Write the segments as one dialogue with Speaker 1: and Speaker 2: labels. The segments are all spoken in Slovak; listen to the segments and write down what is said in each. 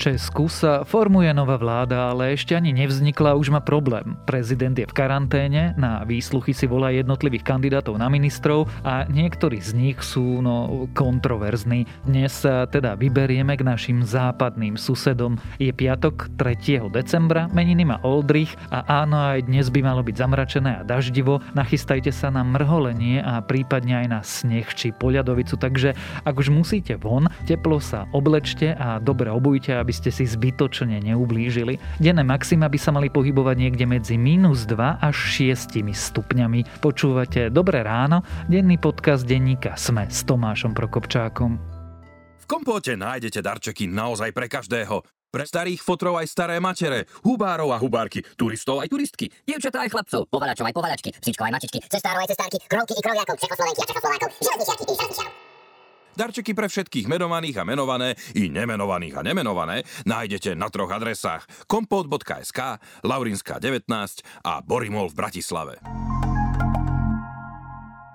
Speaker 1: Česku sa formuje nová vláda, ale ešte ani nevznikla, už má problém. Prezident je v karanténe, na výsluchy si volá jednotlivých kandidátov na ministrov a niektorí z nich sú no, kontroverzní. Dnes sa teda vyberieme k našim západným susedom. Je piatok 3. decembra, meniny má Oldrich a áno, aj dnes by malo byť zamračené a daždivo. Nachystajte sa na mrholenie a prípadne aj na sneh či poľadovicu, takže ak už musíte von, teplo sa oblečte a dobre obujte, aby aby ste si zbytočne neublížili. Denné maxima by sa mali pohybovať niekde medzi minus 2 až 6 stupňami. Počúvate Dobré ráno, denný podcast denníka Sme s Tomášom Prokopčákom.
Speaker 2: V kompóte nájdete darčeky naozaj pre každého. Pre starých fotrov aj staré mačere, hubárov a hubárky, turistov aj turistky,
Speaker 3: dievčatá aj chlapcov, povalačov aj povalačky, psičkov aj mačičky, cestárov aj cestárky, krovky i kroviakov, Čechoslovenky a Čechoslovákov, železničiarky i železničiarov.
Speaker 2: Darčeky pre všetkých menovaných a menované i nemenovaných a nemenované nájdete na troch adresách kompot.sk, Laurinská 19 a Borimol v Bratislave.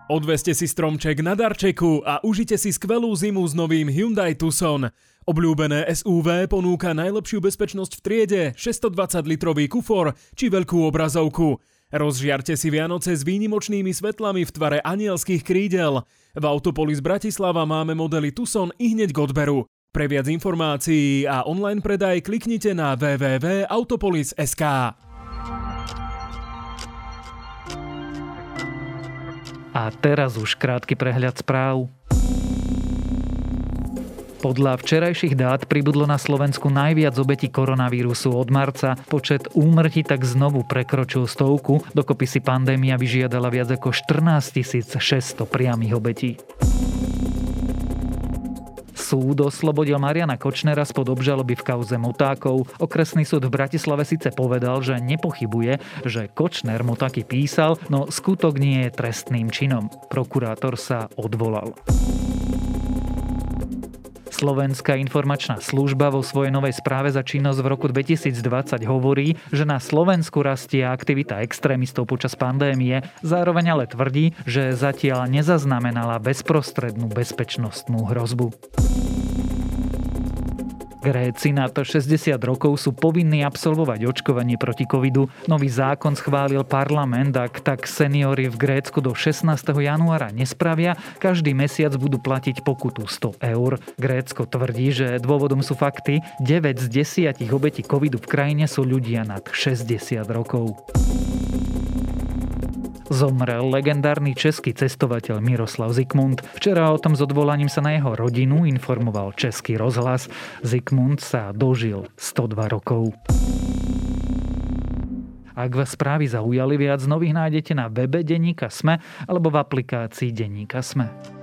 Speaker 4: Odveste si stromček na darčeku a užite si skvelú zimu s novým Hyundai Tucson. Obľúbené SUV ponúka najlepšiu bezpečnosť v triede, 620-litrový kufor či veľkú obrazovku. Rozžiarte si Vianoce s výnimočnými svetlami v tvare anielských krídel. V Autopolis Bratislava máme modely Tucson i hneď k odberu. Pre viac informácií a online predaj kliknite na www.autopolis.sk.
Speaker 1: A teraz už krátky prehľad správ. Podľa včerajších dát pribudlo na Slovensku najviac obetí koronavírusu od marca. Počet úmrtí tak znovu prekročil stovku. Dokopy si pandémia vyžiadala viac ako 14 600 priamých obetí. Súd oslobodil Mariana Kočnera spod obžaloby v kauze motákov. Okresný súd v Bratislave síce povedal, že nepochybuje, že Kočner motáky písal, no skutok nie je trestným činom. Prokurátor sa odvolal. Slovenská informačná služba vo svojej novej správe za činnosť v roku 2020 hovorí, že na Slovensku rastie aktivita extrémistov počas pandémie, zároveň ale tvrdí, že zatiaľ nezaznamenala bezprostrednú bezpečnostnú hrozbu. Gréci na to 60 rokov sú povinní absolvovať očkovanie proti covidu. Nový zákon schválil parlament, ak tak seniory v Grécku do 16. januára nespravia, každý mesiac budú platiť pokutu 100 eur. Grécko tvrdí, že dôvodom sú fakty, 9 z 10 obetí covidu v krajine sú ľudia nad 60 rokov. Zomrel legendárny český cestovateľ Miroslav Zikmund. Včera o tom s odvolaním sa na jeho rodinu informoval Český rozhlas. Zikmund sa dožil 102 rokov. Ak vás správy zaujali, viac nových nájdete na webe Deníka Sme alebo v aplikácii Deníka Sme.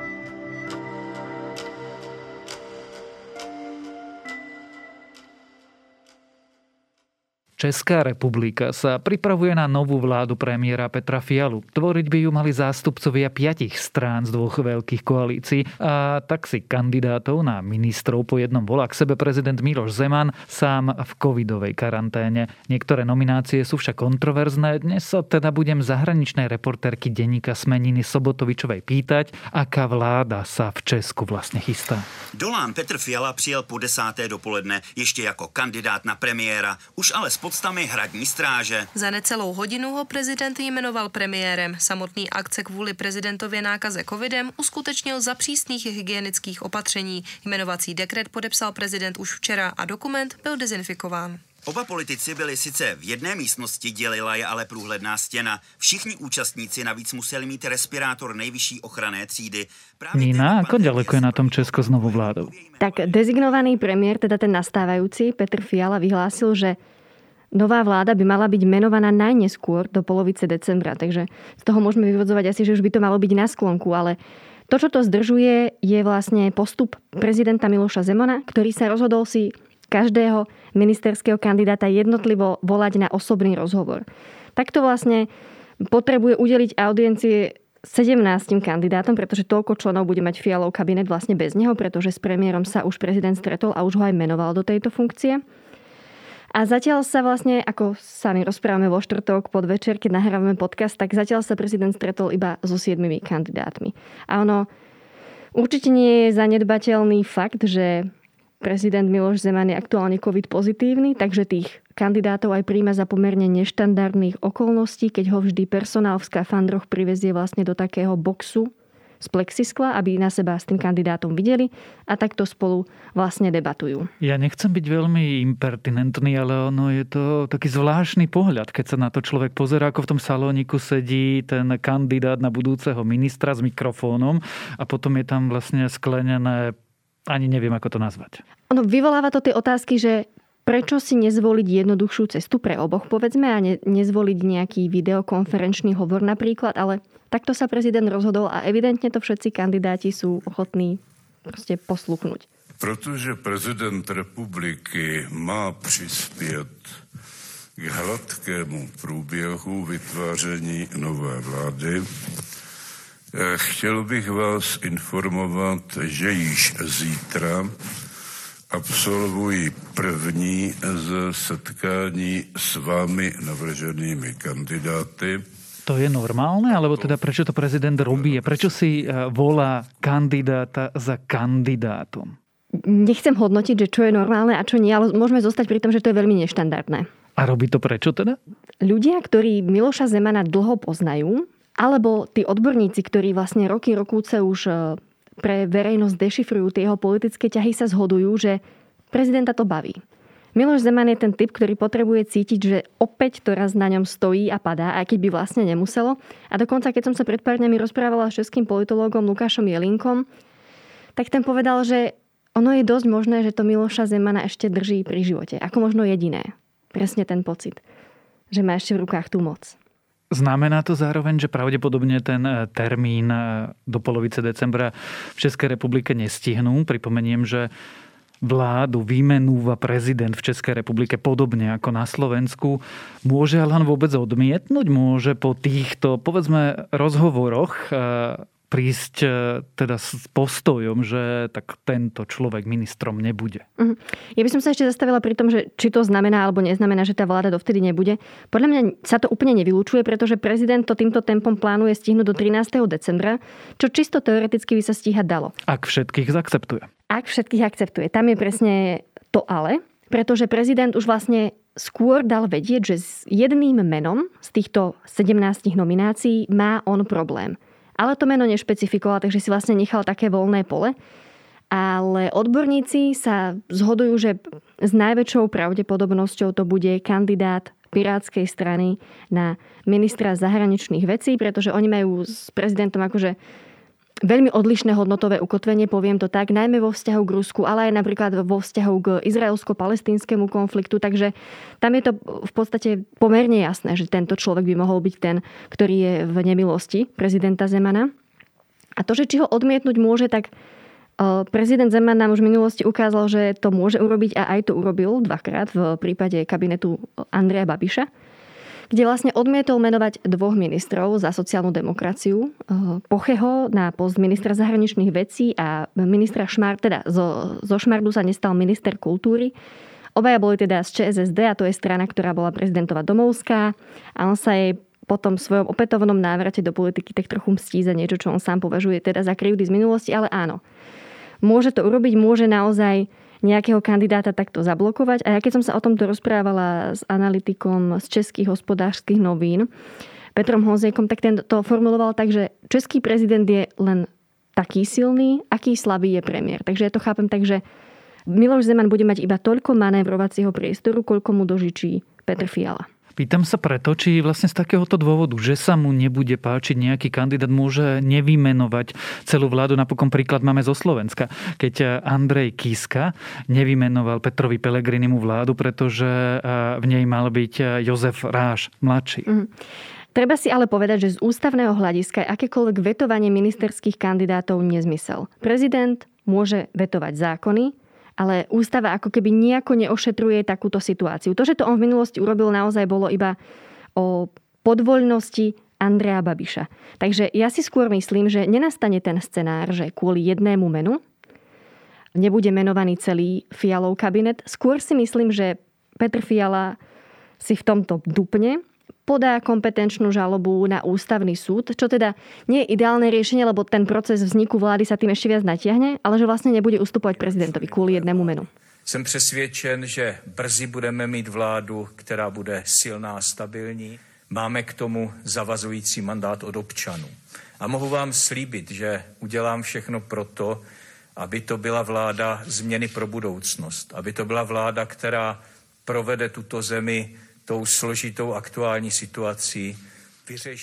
Speaker 1: Česká republika sa pripravuje na novú vládu premiéra Petra Fialu. Tvoriť by ju mali zástupcovia piatich strán z dvoch veľkých koalícií a tak si kandidátov na ministrov po jednom volá k sebe prezident Miloš Zeman sám v covidovej karanténe. Niektoré nominácie sú však kontroverzné. Dnes sa teda budem zahraničnej reportérky denníka Smeniny Sobotovičovej pýtať, aká vláda sa v Česku vlastne chystá.
Speaker 5: Dolán Petr Fiala přijel po desáté dopoledne ještě jako kandidát na premiéra. Už ale spod podstami hradní stráže.
Speaker 6: Za necelou hodinu ho prezident jmenoval premiérem. Samotný akce kvůli prezidentově nákaze covidem uskutečnil za přísných hygienických opatření. Jmenovací dekret podepsal prezident už včera a dokument byl dezinfikován.
Speaker 5: Oba politici byli sice v jedné místnosti, dělila je ale průhledná stěna. Všichni účastníci navíc museli mít respirátor nejvyšší ochranné třídy.
Speaker 1: Právě Nina, ako ďaleko je na tom Česko s novou vládou?
Speaker 7: Tak dezignovaný premiér, teda ten nastávajúci, Petr Fiala, vyhlásil, že nová vláda by mala byť menovaná najneskôr do polovice decembra. Takže z toho môžeme vyvodzovať asi, že už by to malo byť na sklonku, ale to, čo to zdržuje, je vlastne postup prezidenta Miloša Zemona, ktorý sa rozhodol si každého ministerského kandidáta jednotlivo volať na osobný rozhovor. Takto vlastne potrebuje udeliť audiencie 17 kandidátom, pretože toľko členov bude mať Fialov kabinet vlastne bez neho, pretože s premiérom sa už prezident stretol a už ho aj menoval do tejto funkcie. A zatiaľ sa vlastne, ako sa my rozprávame vo štvrtok podvečer, keď nahrávame podcast, tak zatiaľ sa prezident stretol iba so siedmimi kandidátmi. A ono určite nie je zanedbateľný fakt, že prezident Miloš Zeman je aktuálne COVID pozitívny, takže tých kandidátov aj príjma za pomerne neštandardných okolností, keď ho vždy personál v skafandroch privezie vlastne do takého boxu z plexiskla, aby na seba s tým kandidátom videli a takto spolu vlastne debatujú.
Speaker 1: Ja nechcem byť veľmi impertinentný, ale ono je to taký zvláštny pohľad, keď sa na to človek pozerá, ako v tom salóniku sedí ten kandidát na budúceho ministra s mikrofónom a potom je tam vlastne sklenené ani neviem, ako to nazvať.
Speaker 7: Ono vyvoláva to tie otázky, že prečo si nezvoliť jednoduchšiu cestu pre oboch, povedzme, a ne, nezvoliť nejaký videokonferenčný hovor napríklad, ale Takto sa prezident rozhodol a evidentne to všetci kandidáti sú ochotní proste posluchnúť.
Speaker 8: Protože prezident republiky má přispět k hladkému průběhu vytváření nové vlády, eh, chtěl bych vás informovat, že již zítra absolvuji první z setkání s vámi navrženými kandidáty
Speaker 1: to je normálne? Alebo teda prečo to prezident robí? A prečo si e, volá kandidáta za kandidátom?
Speaker 7: Nechcem hodnotiť, že čo je normálne a čo nie, ale môžeme zostať pri tom, že to je veľmi neštandardné.
Speaker 1: A robí to prečo teda?
Speaker 7: Ľudia, ktorí Miloša Zemana dlho poznajú, alebo tí odborníci, ktorí vlastne roky, rokúce už e, pre verejnosť dešifrujú tie jeho politické ťahy, sa zhodujú, že prezidenta to baví. Miloš Zeman je ten typ, ktorý potrebuje cítiť, že opäť to raz na ňom stojí a padá, aj keď by vlastne nemuselo. A dokonca, keď som sa pred pár dňami rozprávala s českým politológom Lukášom Jelinkom, tak ten povedal, že ono je dosť možné, že to Miloša Zemana ešte drží pri živote. Ako možno jediné. Presne ten pocit. Že má ešte v rukách tú moc.
Speaker 1: Znamená to zároveň, že pravdepodobne ten e, termín e, do polovice decembra v Českej republike nestihnú. Pripomeniem, že vládu vymenúva prezident v Českej republike podobne ako na Slovensku. Môže Alan vôbec odmietnúť? Môže po týchto, povedzme, rozhovoroch eh, prísť e, teda s postojom, že tak tento človek ministrom nebude. Uh-huh.
Speaker 7: Ja by som sa ešte zastavila pri tom, že či to znamená alebo neznamená, že tá vláda dovtedy nebude. Podľa mňa sa to úplne nevylúčuje, pretože prezident to týmto tempom plánuje stihnúť do 13. decembra, čo čisto teoreticky by sa stíhať dalo.
Speaker 1: Ak všetkých zakceptuje.
Speaker 7: Ak všetkých akceptuje. Tam je presne to ale, pretože prezident už vlastne skôr dal vedieť, že s jedným menom z týchto 17 nominácií má on problém ale to meno nešpecifikoval, takže si vlastne nechal také voľné pole. Ale odborníci sa zhodujú, že s najväčšou pravdepodobnosťou to bude kandidát Pirátskej strany na ministra zahraničných vecí, pretože oni majú s prezidentom akože veľmi odlišné hodnotové ukotvenie, poviem to tak, najmä vo vzťahu k Rusku, ale aj napríklad vo vzťahu k izraelsko-palestínskému konfliktu. Takže tam je to v podstate pomerne jasné, že tento človek by mohol byť ten, ktorý je v nemilosti prezidenta Zemana. A to, že či ho odmietnúť môže, tak e, prezident Zeman nám už v minulosti ukázal, že to môže urobiť a aj to urobil dvakrát v prípade kabinetu Andreja Babiša kde vlastne odmietol menovať dvoch ministrov za sociálnu demokraciu. Eh, Pocheho na post ministra zahraničných vecí a ministra Šmar, teda zo, zo Šmardu sa nestal minister kultúry. Obaja boli teda z ČSSD a to je strana, ktorá bola prezidentová domovská a on sa jej po tom svojom opätovnom návrate do politiky tak trochu mstí za niečo, čo on sám považuje teda za krivdy z minulosti, ale áno. Môže to urobiť, môže naozaj nejakého kandidáta takto zablokovať. A ja keď som sa o tomto rozprávala s analytikom z českých hospodárskych novín, Petrom Hoziekom, tak ten to formuloval tak, že český prezident je len taký silný, aký slabý je premiér. Takže ja to chápem tak, že Miloš Zeman bude mať iba toľko manévrovacieho priestoru, koľko mu dožičí Petr Fiala.
Speaker 1: Pýtam sa preto, či vlastne z takéhoto dôvodu, že sa mu nebude páčiť nejaký kandidát, môže nevymenovať celú vládu. Napokon príklad máme zo Slovenska. Keď Andrej Kiska nevymenoval Petrovi Pelegrinimu vládu, pretože eh, v nej mal byť Jozef Ráš mladší. Mm.
Speaker 7: Treba si ale povedať, že z ústavného hľadiska je akékoľvek vetovanie ministerských kandidátov nezmysel. Prezident môže vetovať zákony, ale ústava ako keby nejako neošetruje takúto situáciu. To, že to on v minulosti urobil, naozaj bolo iba o podvoľnosti Andrea Babiša. Takže ja si skôr myslím, že nenastane ten scenár, že kvôli jednému menu nebude menovaný celý Fialov kabinet. Skôr si myslím, že Petr Fiala si v tomto dupne, podá kompetenčnú žalobu na ústavný súd, čo teda nie je ideálne riešenie, lebo ten proces vzniku vlády sa tým ešte viac natiahne, ale že vlastne nebude ustupovať prezidentovi kvôli jednému menu.
Speaker 9: Jsem přesvědčen, že brzy budeme mít vládu, která bude silná a stabilní. Máme k tomu zavazující mandát od občanů. A mohu vám slíbit, že udělám všechno proto, aby to byla vláda změny pro budoucnost. Aby to byla vláda, která provede tuto zemi tou složitou aktuální situací,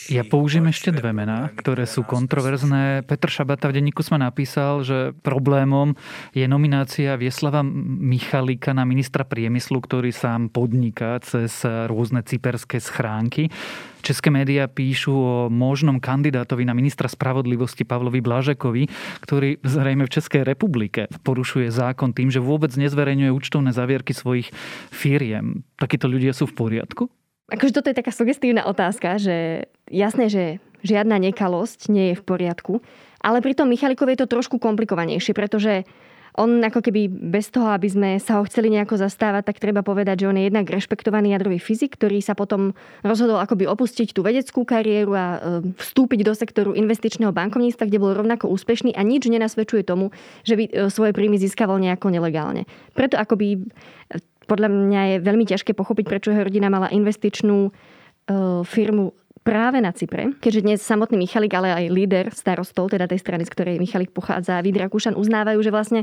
Speaker 1: ja použijem ešte dve mená, ktoré sú kontroverzné. Petr Šabata v denníku sme napísal, že problémom je nominácia Vieslava Michalika na ministra priemyslu, ktorý sám podniká cez rôzne cyperské schránky. České médiá píšu o možnom kandidátovi na ministra spravodlivosti Pavlovi Blažekovi, ktorý zrejme v Českej republike porušuje zákon tým, že vôbec nezverejňuje účtovné zavierky svojich firiem. Takíto ľudia sú v poriadku?
Speaker 7: Akože toto je taká sugestívna otázka, že jasné, že žiadna nekalosť nie je v poriadku, ale pri tom Michalikovi je to trošku komplikovanejšie, pretože on ako keby bez toho, aby sme sa ho chceli nejako zastávať, tak treba povedať, že on je jednak rešpektovaný jadrový fyzik, ktorý sa potom rozhodol akoby opustiť tú vedeckú kariéru a e, vstúpiť do sektoru investičného bankovníctva, kde bol rovnako úspešný a nič nenasvedčuje tomu, že by e, svoje príjmy získaval nejako nelegálne. Preto akoby podľa mňa je veľmi ťažké pochopiť, prečo jeho rodina mala investičnú e, firmu práve na Cypre, keďže dnes samotný Michalik, ale aj líder starostov, teda tej strany, z ktorej Michalik pochádza, Vidra Kušan, uznávajú, že vlastne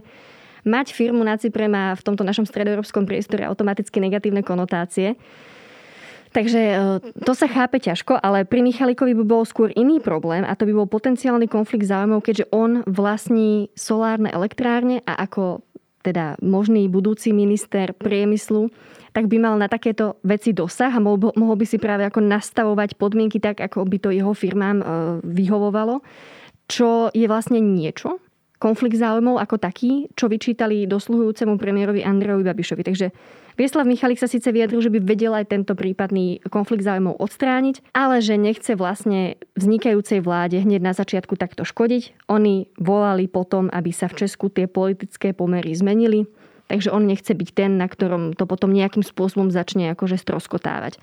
Speaker 7: mať firmu na Cypre má v tomto našom stredoeurópskom priestore automaticky negatívne konotácie. Takže e, to sa chápe ťažko, ale pri Michalikovi by bol skôr iný problém a to by bol potenciálny konflikt záujmov, keďže on vlastní solárne elektrárne a ako teda možný budúci minister priemyslu, tak by mal na takéto veci dosah a mohol, by si práve ako nastavovať podmienky tak, ako by to jeho firmám e, vyhovovalo, čo je vlastne niečo, konflikt záujmov ako taký, čo vyčítali dosluhujúcemu premiérovi Andrejovi Babišovi. Takže Vieslav Michalik sa síce vyjadril, že by vedel aj tento prípadný konflikt záujmov odstrániť, ale že nechce vlastne vznikajúcej vláde hneď na začiatku takto škodiť. Oni volali potom, aby sa v Česku tie politické pomery zmenili, takže on nechce byť ten, na ktorom to potom nejakým spôsobom začne akože stroskotávať.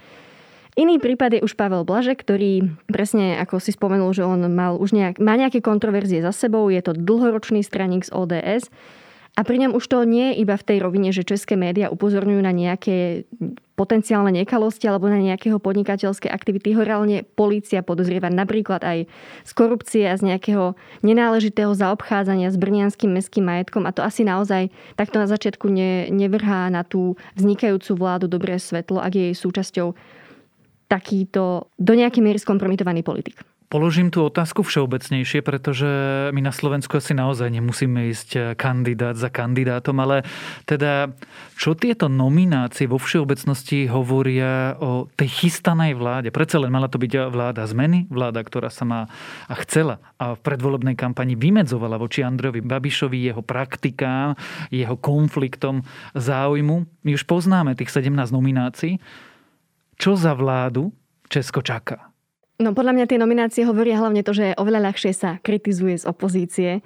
Speaker 7: Iný prípad je už Pavel Blažek, ktorý presne ako si spomenul, že on mal už nejak, má nejaké kontroverzie za sebou, je to dlhoročný straník z ODS a pri ňom už to nie je iba v tej rovine, že české médiá upozorňujú na nejaké potenciálne nekalosti alebo na nejakého podnikateľské aktivity. Ho reálne polícia podozrieva napríklad aj z korupcie a z nejakého nenáležitého zaobchádzania s brnianským mestským majetkom. A to asi naozaj takto na začiatku ne, nevrhá na tú vznikajúcu vládu dobré svetlo, ak je jej súčasťou takýto do nejakej miery skompromitovaný politik.
Speaker 1: Položím tú otázku všeobecnejšie, pretože my na Slovensku asi naozaj nemusíme ísť kandidát za kandidátom, ale teda čo tieto nominácie vo všeobecnosti hovoria o tej chystanej vláde? Prece len mala to byť vláda zmeny, vláda, ktorá sa má a chcela a v predvolebnej kampani vymedzovala voči Andrejovi Babišovi, jeho praktikám, jeho konfliktom záujmu. My už poznáme tých 17 nominácií. Čo za vládu Česko čaká?
Speaker 7: No podľa mňa tie nominácie hovoria hlavne to, že oveľa ľahšie sa kritizuje z opozície.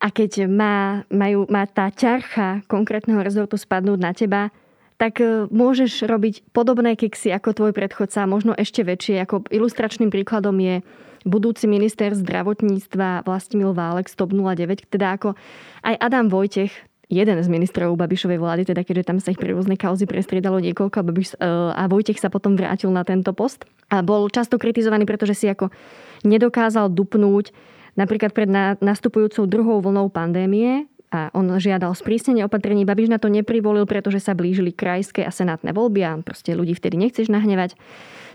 Speaker 7: A keď má, majú, má tá ťarcha konkrétneho rezortu spadnúť na teba, tak e, môžeš robiť podobné kiksy ako tvoj predchodca, možno ešte väčšie. Ako ilustračným príkladom je budúci minister zdravotníctva Vlastimil Válek z TOP 09, teda ako aj Adam Vojtech, jeden z ministrov Babišovej vlády, teda keďže tam sa ich pri rôzne kauzy prestriedalo niekoľko a, Babiš, e, a Vojtech sa potom vrátil na tento post. A bol často kritizovaný, pretože si ako nedokázal dupnúť napríklad pred nastupujúcou druhou vlnou pandémie a on žiadal sprísnenie opatrení. Babiš na to neprivolil, pretože sa blížili krajské a senátne voľby a proste ľudí vtedy nechceš nahnevať.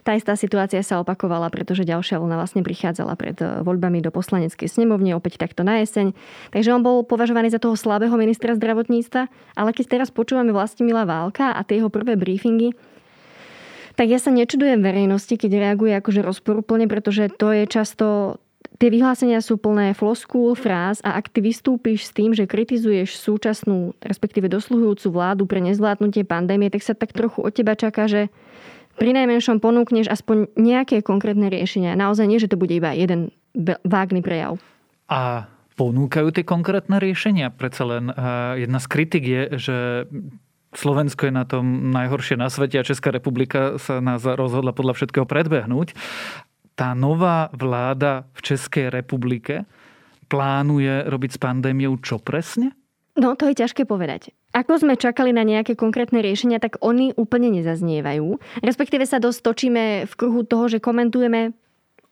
Speaker 7: Tá istá situácia sa opakovala, pretože ďalšia vlna vlastne prichádzala pred eh, voľbami do poslaneckej snemovne, opäť takto na jeseň. Takže on bol považovaný za toho slabého ministra zdravotníctva, ale keď teraz počúvame Vlastimila Válka a tie jeho prvé briefingy, tak ja sa nečudujem verejnosti, keď reaguje akože rozporúplne, pretože to je často Tie vyhlásenia sú plné floskúl, fráz a ak ty vystúpiš s tým, že kritizuješ súčasnú, respektíve dosluhujúcu vládu pre nezvládnutie pandémie, tak sa tak trochu od teba čaká, že pri najmenšom ponúkneš aspoň nejaké konkrétne riešenia. Naozaj nie, že to bude iba jeden vágny prejav.
Speaker 1: A ponúkajú tie konkrétne riešenia? Predsa len jedna z kritik je, že Slovensko je na tom najhoršie na svete a Česká republika sa nás rozhodla podľa všetkého predbehnúť. Tá nová vláda v Českej republike plánuje robiť s pandémiou čo presne?
Speaker 7: No, to je ťažké povedať. Ako sme čakali na nejaké konkrétne riešenia, tak oni úplne nezaznievajú. Respektíve sa dosť točíme v kruhu toho, že komentujeme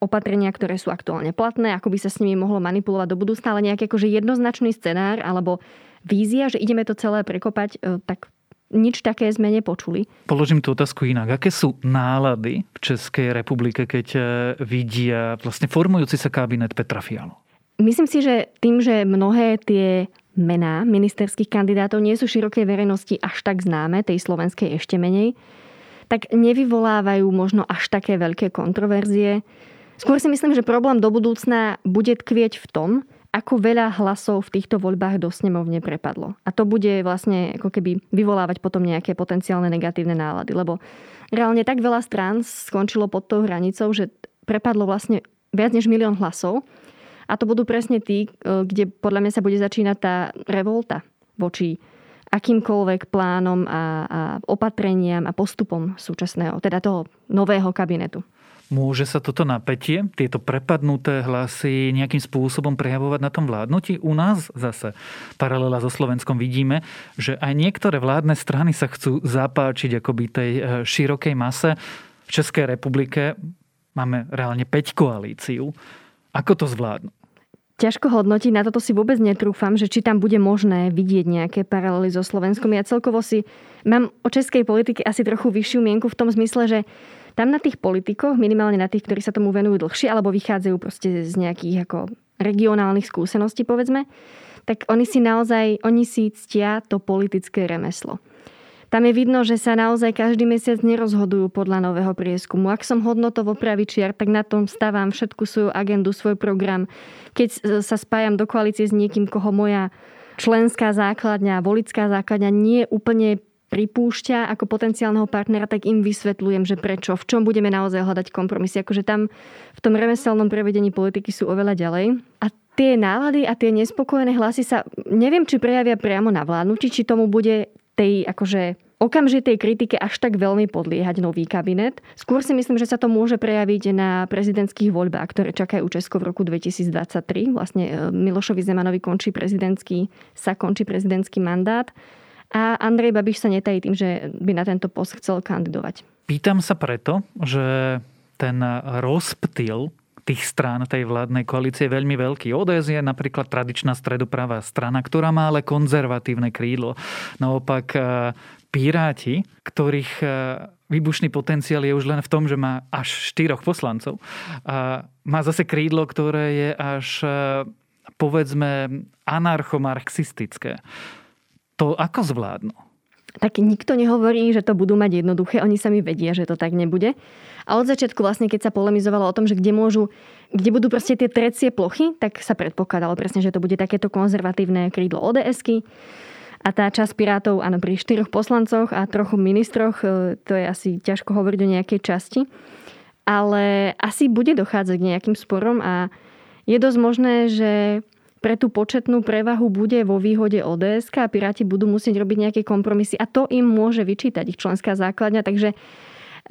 Speaker 7: opatrenia, ktoré sú aktuálne platné, ako by sa s nimi mohlo manipulovať do budúcna, ale nejaký akože jednoznačný scenár alebo vízia, že ideme to celé prekopať, e, tak nič také sme nepočuli.
Speaker 1: Položím tú otázku inak. Aké sú nálady v Českej republike, keď e, vidia vlastne formujúci sa kabinet Petra Fialu?
Speaker 7: Myslím si, že tým, že mnohé tie mená ministerských kandidátov nie sú širokej verejnosti až tak známe, tej slovenskej ešte menej, tak nevyvolávajú možno až také veľké kontroverzie. Skôr si myslím, že problém do budúcna bude tkvieť v tom, ako veľa hlasov v týchto voľbách do snemovne prepadlo. A to bude vlastne ako keby vyvolávať potom nejaké potenciálne negatívne nálady, lebo reálne tak veľa strán skončilo pod tou hranicou, že prepadlo vlastne viac než milión hlasov. A to budú presne tí, e, kde podľa mňa sa bude začínať tá revolta voči akýmkoľvek plánom a, a opatreniam a postupom súčasného, teda toho nového kabinetu.
Speaker 1: Môže sa toto napätie, tieto prepadnuté hlasy nejakým spôsobom prejavovať na tom vládnutí? U nás zase paralela so Slovenskom vidíme, že aj niektoré vládne strany sa chcú zapáčiť akoby tej e, širokej mase. V Českej republike máme reálne 5 koalíciu. Ako to zvládnu?
Speaker 7: Ťažko hodnotiť, na toto si vôbec netrúfam, že či tam bude možné vidieť nejaké paralely so Slovenskom. Ja celkovo si mám o českej politike asi trochu vyššiu mienku v tom zmysle, že tam na tých politikoch, minimálne na tých, ktorí sa tomu venujú dlhšie alebo vychádzajú proste z nejakých ako regionálnych skúseností, povedzme, tak oni si naozaj, oni si ctia to politické remeslo. Tam je vidno, že sa naozaj každý mesiac nerozhodujú podľa nového prieskumu. Ak som hodnotovo pravičiar, tak na tom stávam všetku svoju agendu, svoj program. Keď sa spájam do koalície s niekým, koho moja členská základňa, volická základňa nie úplne pripúšťa ako potenciálneho partnera, tak im vysvetľujem, že prečo, v čom budeme naozaj hľadať kompromisy. Akože tam v tom remeselnom prevedení politiky sú oveľa ďalej. A tie nálady a tie nespokojené hlasy sa, neviem, či prejavia priamo na vládnuti, či tomu bude tej akože okamžitej kritike až tak veľmi podliehať nový kabinet. Skôr si myslím, že sa to môže prejaviť na prezidentských voľbách, ktoré čakajú Česko v roku 2023. Vlastne e, Milošovi Zemanovi končí prezidentský, sa končí prezidentský mandát. A Andrej Babiš sa netají tým, že by na tento post chcel kandidovať.
Speaker 1: Pýtam sa preto, že ten rozptyl tých strán tej vládnej koalície veľmi veľký. ODS je napríklad tradičná stredopravá strana, ktorá má ale konzervatívne krídlo. Naopak e, Piráti, ktorých e, výbušný potenciál je už len v tom, že má až štyroch poslancov. A má zase krídlo, ktoré je až e, povedzme anarchomarxistické to ako zvládnu?
Speaker 7: Tak nikto nehovorí, že to budú mať jednoduché, oni sami vedia, že to tak nebude. A od začiatku vlastne, keď sa polemizovalo o tom, že kde môžu, kde budú proste tie trecie plochy, tak sa predpokladalo presne, že to bude takéto konzervatívne krídlo ODSky. A tá časť Pirátov, áno, pri štyroch poslancoch a trochu ministroch, e, to je asi ťažko hovoriť o nejakej časti. Ale asi bude dochádzať k nejakým sporom a je dosť možné, že pre tú početnú prevahu bude vo výhode ODS a Piráti budú musieť robiť nejaké kompromisy a to im môže vyčítať ich členská základňa, takže e,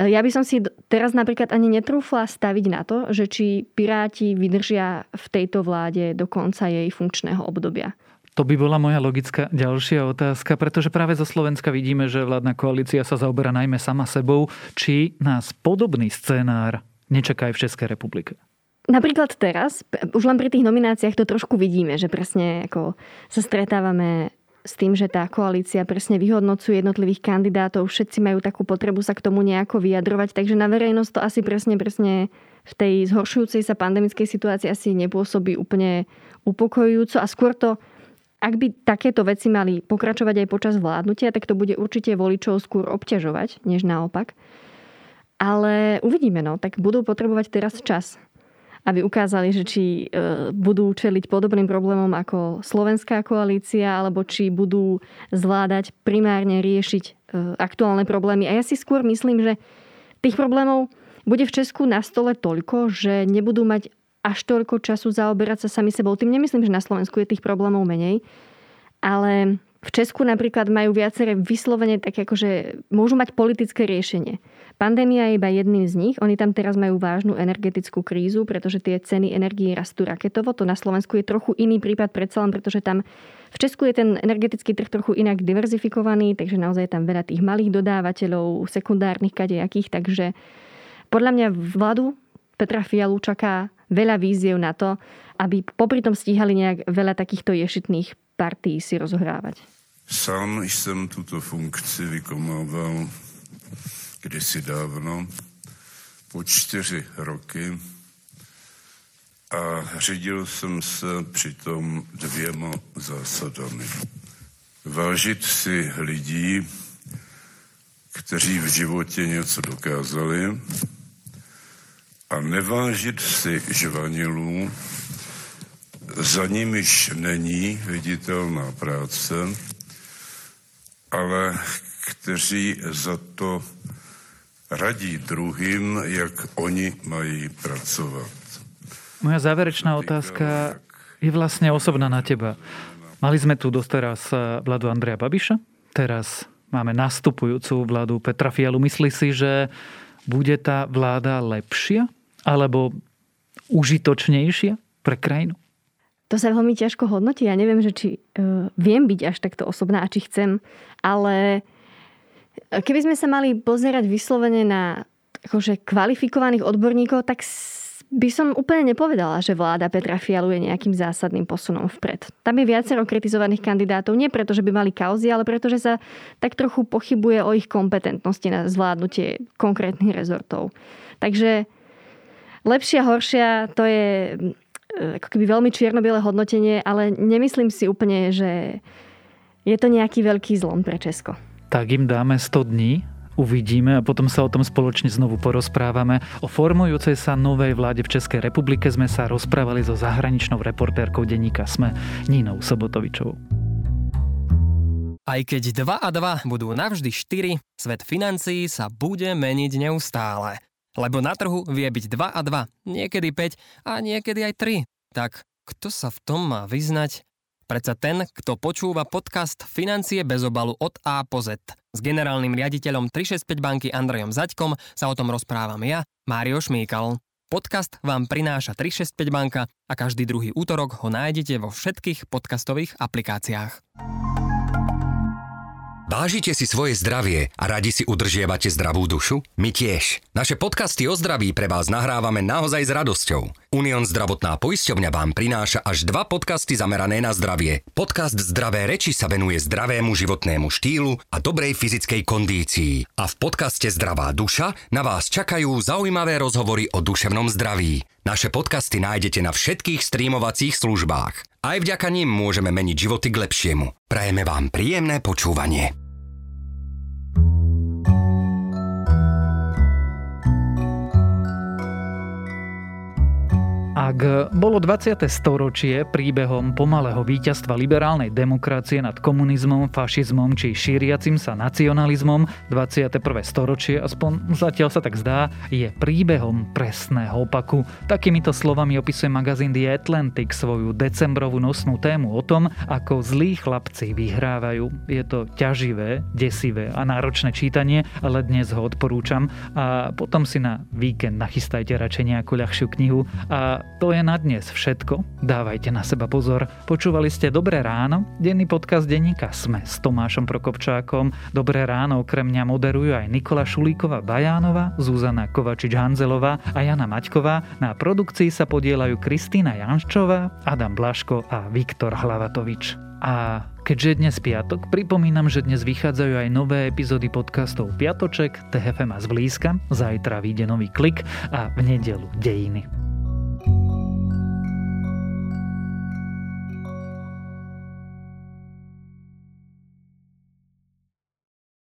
Speaker 7: ja by som si teraz napríklad ani netrúfla staviť na to, že či Piráti vydržia v tejto vláde do konca jej funkčného obdobia.
Speaker 1: To by bola moja logická ďalšia otázka, pretože práve zo Slovenska vidíme, že vládna koalícia sa zaoberá najmä sama sebou. Či nás podobný scenár nečaká aj v Českej republike?
Speaker 7: Napríklad teraz, už len pri tých nomináciách to trošku vidíme, že presne ako sa stretávame s tým, že tá koalícia presne vyhodnocuje jednotlivých kandidátov, všetci majú takú potrebu sa k tomu nejako vyjadrovať, takže na verejnosť to asi presne, presne v tej zhoršujúcej sa pandemickej situácii asi nepôsobí úplne upokojujúco a skôr to, ak by takéto veci mali pokračovať aj počas vládnutia, tak to bude určite voličov skôr obťažovať, než naopak. Ale uvidíme, no, tak budú potrebovať teraz čas aby ukázali, že či e, budú čeliť podobným problémom ako slovenská koalícia, alebo či budú zvládať primárne riešiť e, aktuálne problémy. A ja si skôr myslím, že tých problémov bude v Česku na stole toľko, že nebudú mať až toľko času zaoberať sa sami sebou. Tým nemyslím, že na Slovensku je tých problémov menej, ale v Česku napríklad majú viaceré vyslovene tak akože môžu mať politické riešenie. Pandémia je iba jedným z nich. Oni tam teraz majú vážnu energetickú krízu, pretože tie ceny energii rastú raketovo. To na Slovensku je trochu iný prípad predsa len, pretože tam v Česku je ten energetický trh trochu inak diverzifikovaný, takže naozaj je tam veľa tých malých dodávateľov, sekundárnych kadejakých, takže podľa mňa vládu Petra Fialu čaká veľa víziev na to, aby popri tom stíhali nejak veľa takýchto ješitných partí si rozohrávať.
Speaker 8: Sám jsem tuto funkci vykonával kdysi dávno, po čtyři roky a řídil jsem se přitom dvěma zásadami. Vážit si lidí, kteří v životě něco dokázali a nevážit si žvanilů, za nimiž není viditelná práce, ale kteří za to radí druhým, jak oni mají pracovat.
Speaker 1: Moja záverečná otázka je vlastne osobná na teba. Mali sme tu doteraz vládu Andreja Babiša, teraz máme nastupujúcu vládu Petra Fialu. Myslí si, že bude tá vláda lepšia alebo užitočnejšia pre krajinu?
Speaker 7: To sa veľmi ťažko hodnotí. Ja neviem, že či uh, viem byť až takto osobná a či chcem, ale keby sme sa mali pozerať vyslovene na akože kvalifikovaných odborníkov, tak by som úplne nepovedala, že vláda Petra Fialu je nejakým zásadným posunom vpred. Tam je viacero kritizovaných kandidátov, nie preto, že by mali kauzy, ale preto, že sa tak trochu pochybuje o ich kompetentnosti na zvládnutie konkrétnych rezortov. Takže lepšia, horšia, to je e, ako keby veľmi čierno-biele hodnotenie, ale nemyslím si úplne, že je to nejaký veľký zlom pre Česko.
Speaker 1: Tak im dáme 100 dní, uvidíme a potom sa o tom spoločne znovu porozprávame. O formujúcej sa novej vláde v Českej republike sme sa rozprávali so zahraničnou reportérkou denníka SME Nínou Sobotovičovou.
Speaker 10: Aj keď 2 a 2 budú navždy 4, svet financií sa bude meniť neustále. Lebo na trhu vie byť 2 a 2, niekedy 5 a niekedy aj 3. Tak kto sa v tom má vyznať? Predsa ten, kto počúva podcast Financie bez obalu od A po Z. S generálnym riaditeľom 365 banky Andrejom Zaďkom sa o tom rozprávam ja, Mário Šmíkal. Podcast vám prináša 365 banka a každý druhý útorok ho nájdete vo všetkých podcastových aplikáciách.
Speaker 11: Vážite si svoje zdravie a radi si udržiavate zdravú dušu? My tiež. Naše podcasty o zdraví pre vás nahrávame naozaj s radosťou. Unión zdravotná poisťovňa vám prináša až dva podcasty zamerané na zdravie. Podcast Zdravé reči sa venuje zdravému životnému štýlu a dobrej fyzickej kondícii. A v podcaste Zdravá duša na vás čakajú zaujímavé rozhovory o duševnom zdraví. Naše podcasty nájdete na všetkých streamovacích službách. Aj vďaka nim môžeme meniť životy k lepšiemu. Prajeme vám príjemné počúvanie.
Speaker 1: Ak bolo 20. storočie príbehom pomalého víťazstva liberálnej demokracie nad komunizmom, fašizmom či šíriacim sa nacionalizmom, 21. storočie, aspoň zatiaľ sa tak zdá, je príbehom presného opaku. Takýmito slovami opisuje magazín The Atlantic svoju decembrovú nosnú tému o tom, ako zlí chlapci vyhrávajú. Je to ťaživé, desivé a náročné čítanie, ale dnes ho odporúčam a potom si na víkend nachystajte radšej nejakú ľahšiu knihu a to je na dnes všetko. Dávajte na seba pozor. Počúvali ste Dobré ráno, denný podcast denníka Sme s Tomášom Prokopčákom. Dobré ráno okrem mňa moderujú aj Nikola Šulíková Bajánova, Zuzana Kovačič-Hanzelová a Jana Maťková. Na produkcii sa podielajú Kristýna Janščová, Adam Blaško a Viktor Hlavatovič. A keďže dnes piatok, pripomínam, že dnes vychádzajú aj nové epizódy podcastov Piatoček, TFM a Zblízka, zajtra vyjde nový klik a v nedelu Dejiny.